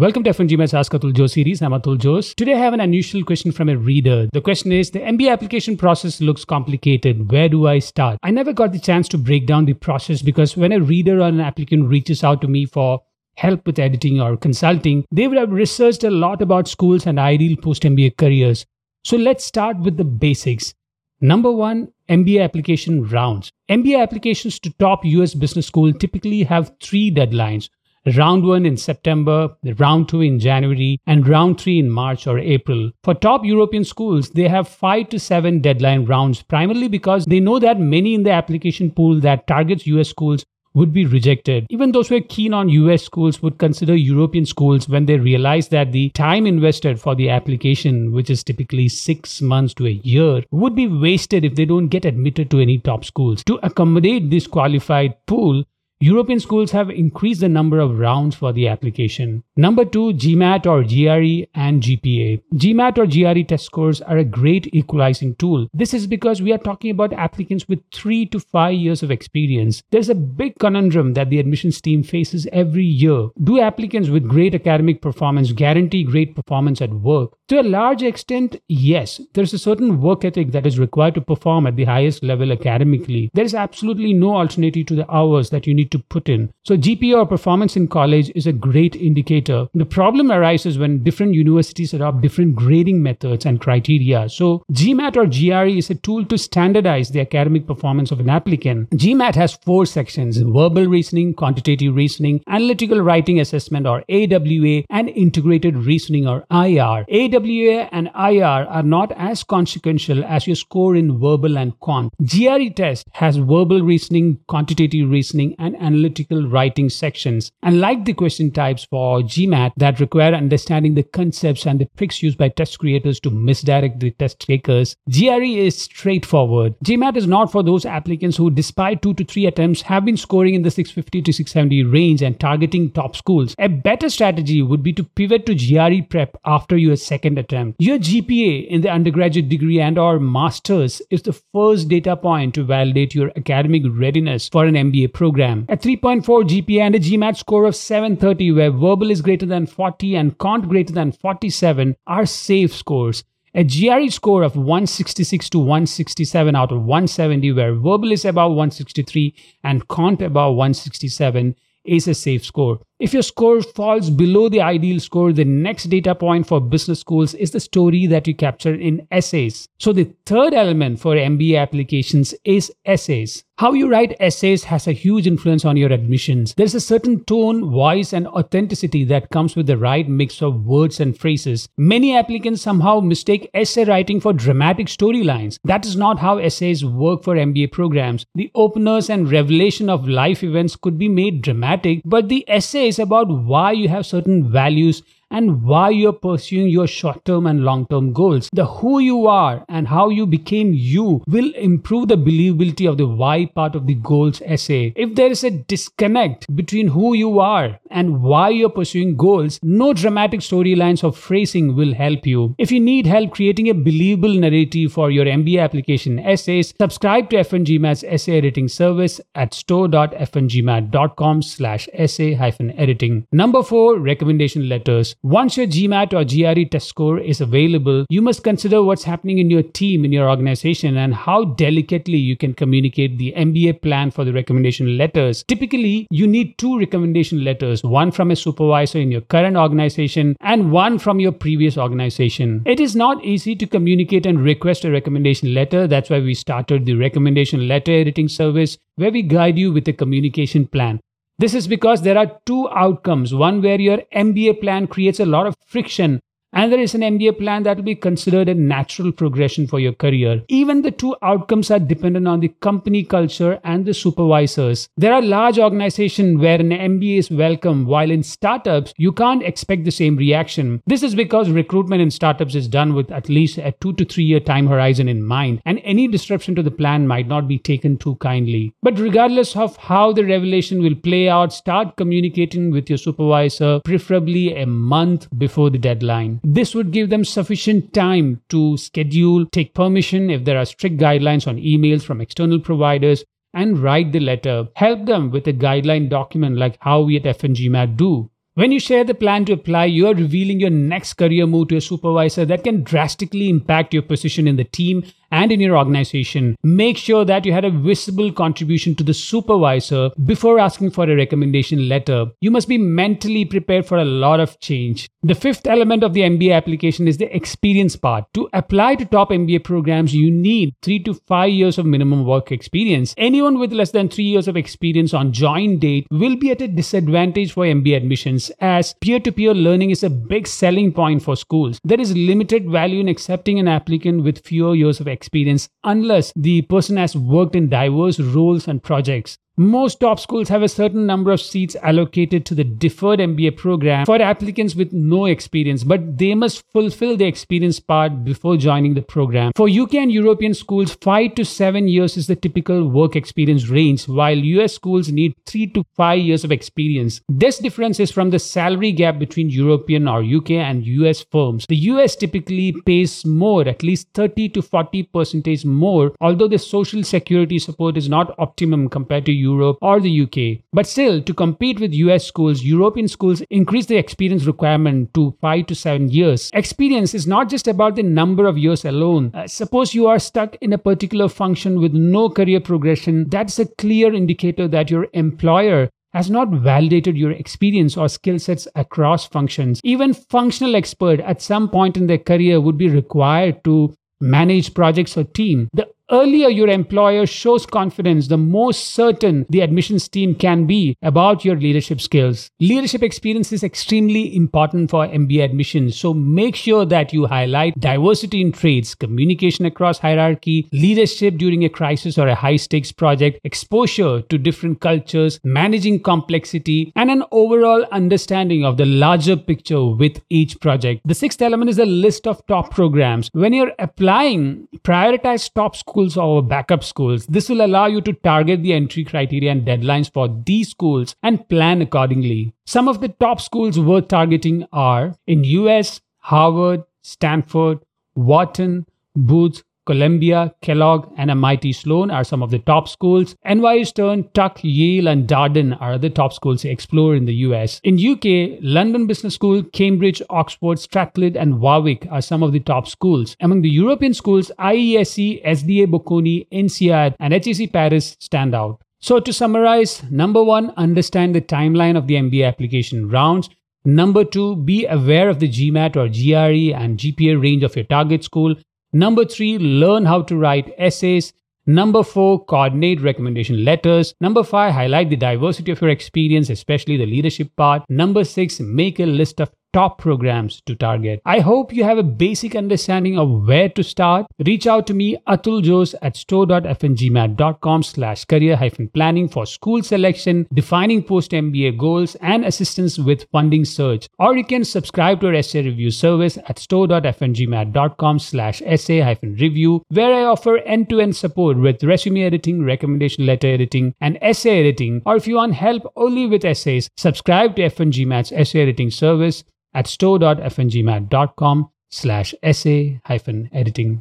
Welcome to F1GMAT's Ask Atul Jose series. I'm Atul Jose. Today I have an unusual question from a reader. The question is The MBA application process looks complicated. Where do I start? I never got the chance to break down the process because when a reader or an applicant reaches out to me for help with editing or consulting, they would have researched a lot about schools and ideal post MBA careers. So let's start with the basics. Number one, MBA application rounds. MBA applications to top US business school typically have three deadlines round one in September, round two in January, and round three in March or April. For top European schools, they have five to seven deadline rounds, primarily because they know that many in the application pool that targets US schools would be rejected. Even those who are keen on US schools would consider European schools when they realize that the time invested for the application, which is typically six months to a year, would be wasted if they don't get admitted to any top schools. To accommodate this qualified pool, European schools have increased the number of rounds for the application. Number two, GMAT or GRE and GPA. GMAT or GRE test scores are a great equalizing tool. This is because we are talking about applicants with three to five years of experience. There's a big conundrum that the admissions team faces every year. Do applicants with great academic performance guarantee great performance at work? To a large extent, yes. There's a certain work ethic that is required to perform at the highest level academically. There is absolutely no alternative to the hours that you need to put in. So, GPA or performance in college is a great indicator. The problem arises when different universities adopt different grading methods and criteria. So, GMAT or GRE is a tool to standardize the academic performance of an applicant. GMAT has four sections verbal reasoning, quantitative reasoning, analytical writing assessment or AWA, and integrated reasoning or IR. AWA and IR are not as consequential as your score in verbal and quant. GRE test has verbal reasoning, quantitative reasoning, and analytical writing sections. And like the question types for GMAT that require understanding the concepts and the tricks used by test creators to misdirect the test takers, GRE is straightforward. GMAT is not for those applicants who, despite two to three attempts, have been scoring in the 650 to 670 range and targeting top schools. A better strategy would be to pivot to GRE prep after your second attempt. Your GPA in the undergraduate degree and or masters is the first data point to validate your academic readiness for an MBA program. A 3.4 GPA and a GMAT score of 730 where verbal is greater than 40 and Quant greater than 47 are safe scores. A GRE score of 166 to 167 out of 170 where verbal is above 163 and Quant above 167 is a safe score. If your score falls below the ideal score, the next data point for business schools is the story that you capture in essays. So the third element for MBA applications is essays. How you write essays has a huge influence on your admissions. There's a certain tone, voice, and authenticity that comes with the right mix of words and phrases. Many applicants somehow mistake essay writing for dramatic storylines. That is not how essays work for MBA programs. The openers and revelation of life events could be made dramatic, but the essay is about why you have certain values and why you're pursuing your short term and long term goals. The who you are and how you became you will improve the believability of the why part of the goals essay. If there is a disconnect between who you are and why you're pursuing goals, no dramatic storylines or phrasing will help you. If you need help creating a believable narrative for your MBA application essays, subscribe to F1GMAT's essay editing service at store.f1gmat.com slash essay hyphen editing. Number four, recommendation letters. Once your GMAT or GRE test score is available, you must consider what's happening in your team, in your organization, and how delicately you can communicate the MBA plan for the recommendation letters. Typically, you need two recommendation letters one from a supervisor in your current organization and one from your previous organization. It is not easy to communicate and request a recommendation letter. That's why we started the recommendation letter editing service where we guide you with a communication plan. This is because there are two outcomes. One where your MBA plan creates a lot of friction and there is an MBA plan that will be considered a natural progression for your career. Even the two outcomes are dependent on the company culture and the supervisors. There are large organizations where an MBA is welcome, while in startups, you can't expect the same reaction. This is because recruitment in startups is done with at least a two to three year time horizon in mind, and any disruption to the plan might not be taken too kindly. But regardless of how the revelation will play out, start communicating with your supervisor, preferably a month before the deadline. This would give them sufficient time to schedule, take permission if there are strict guidelines on emails from external providers, and write the letter. Help them with a guideline document like how we at F1GMAT do. When you share the plan to apply, you are revealing your next career move to a supervisor that can drastically impact your position in the team and in your organization, make sure that you had a visible contribution to the supervisor before asking for a recommendation letter. You must be mentally prepared for a lot of change. The fifth element of the MBA application is the experience part. To apply to top MBA programs, you need three to five years of minimum work experience. Anyone with less than three years of experience on join date will be at a disadvantage for MBA admissions as peer to peer learning is a big selling point for schools. There is limited value in accepting an applicant with fewer years of experience experience unless the person has worked in diverse roles and projects. Most top schools have a certain number of seats allocated to the deferred MBA program for applicants with no experience, but they must fulfill the experience part before joining the program. For UK and European schools, 5 to 7 years is the typical work experience range, while US schools need 3 to 5 years of experience. This difference is from the salary gap between European or UK and US firms. The US typically pays more, at least 30 to 40 percentage more, although the social security support is not optimum compared to Europe or the UK. But still, to compete with US schools, European schools increase the experience requirement to 5 to 7 years. Experience is not just about the number of years alone. Uh, suppose you are stuck in a particular function with no career progression, that's a clear indicator that your employer has not validated your experience or skill sets across functions. Even functional expert at some point in their career would be required to manage projects or team. The earlier your employer shows confidence, the more certain the admissions team can be about your leadership skills. Leadership experience is extremely important for MBA admissions, so make sure that you highlight diversity in traits, communication across hierarchy, leadership during a crisis or a high stakes project, exposure to different cultures, managing complexity, and an overall understanding of the larger picture with each project. The sixth element is a list of top programs. When you're applying, prioritize top schools schools or backup schools. This will allow you to target the entry criteria and deadlines for these schools and plan accordingly. Some of the top schools worth targeting are in US, Harvard, Stanford, Wharton, Booth, Columbia, Kellogg, and MIT Sloan are some of the top schools. NYU Stern, Tuck, Yale, and Darden are the top schools to explore in the US. In UK, London Business School, Cambridge, Oxford, Strathclyde, and Warwick are some of the top schools. Among the European schools, IESE, SDA Bocconi, INSEAD, and HEC Paris stand out. So to summarize, number one, understand the timeline of the MBA application rounds. Number two, be aware of the GMAT or GRE and GPA range of your target school. Number three, learn how to write essays. Number four, coordinate recommendation letters. Number five, highlight the diversity of your experience, especially the leadership part. Number six, make a list of top programs to target. I hope you have a basic understanding of where to start. Reach out to me, Atul Jose at store.f1gmat.com slash career hyphen planning for school selection, defining post-MBA goals, and assistance with funding search. Or you can subscribe to our essay review service at store.f1gmat.com slash essay hyphen review, where I offer end-to-end support with resume editing, recommendation letter editing, and essay editing. Or if you want help only with essays, subscribe to F1GMAT's essay editing service at store.f1gmat.com slash essay hyphen editing.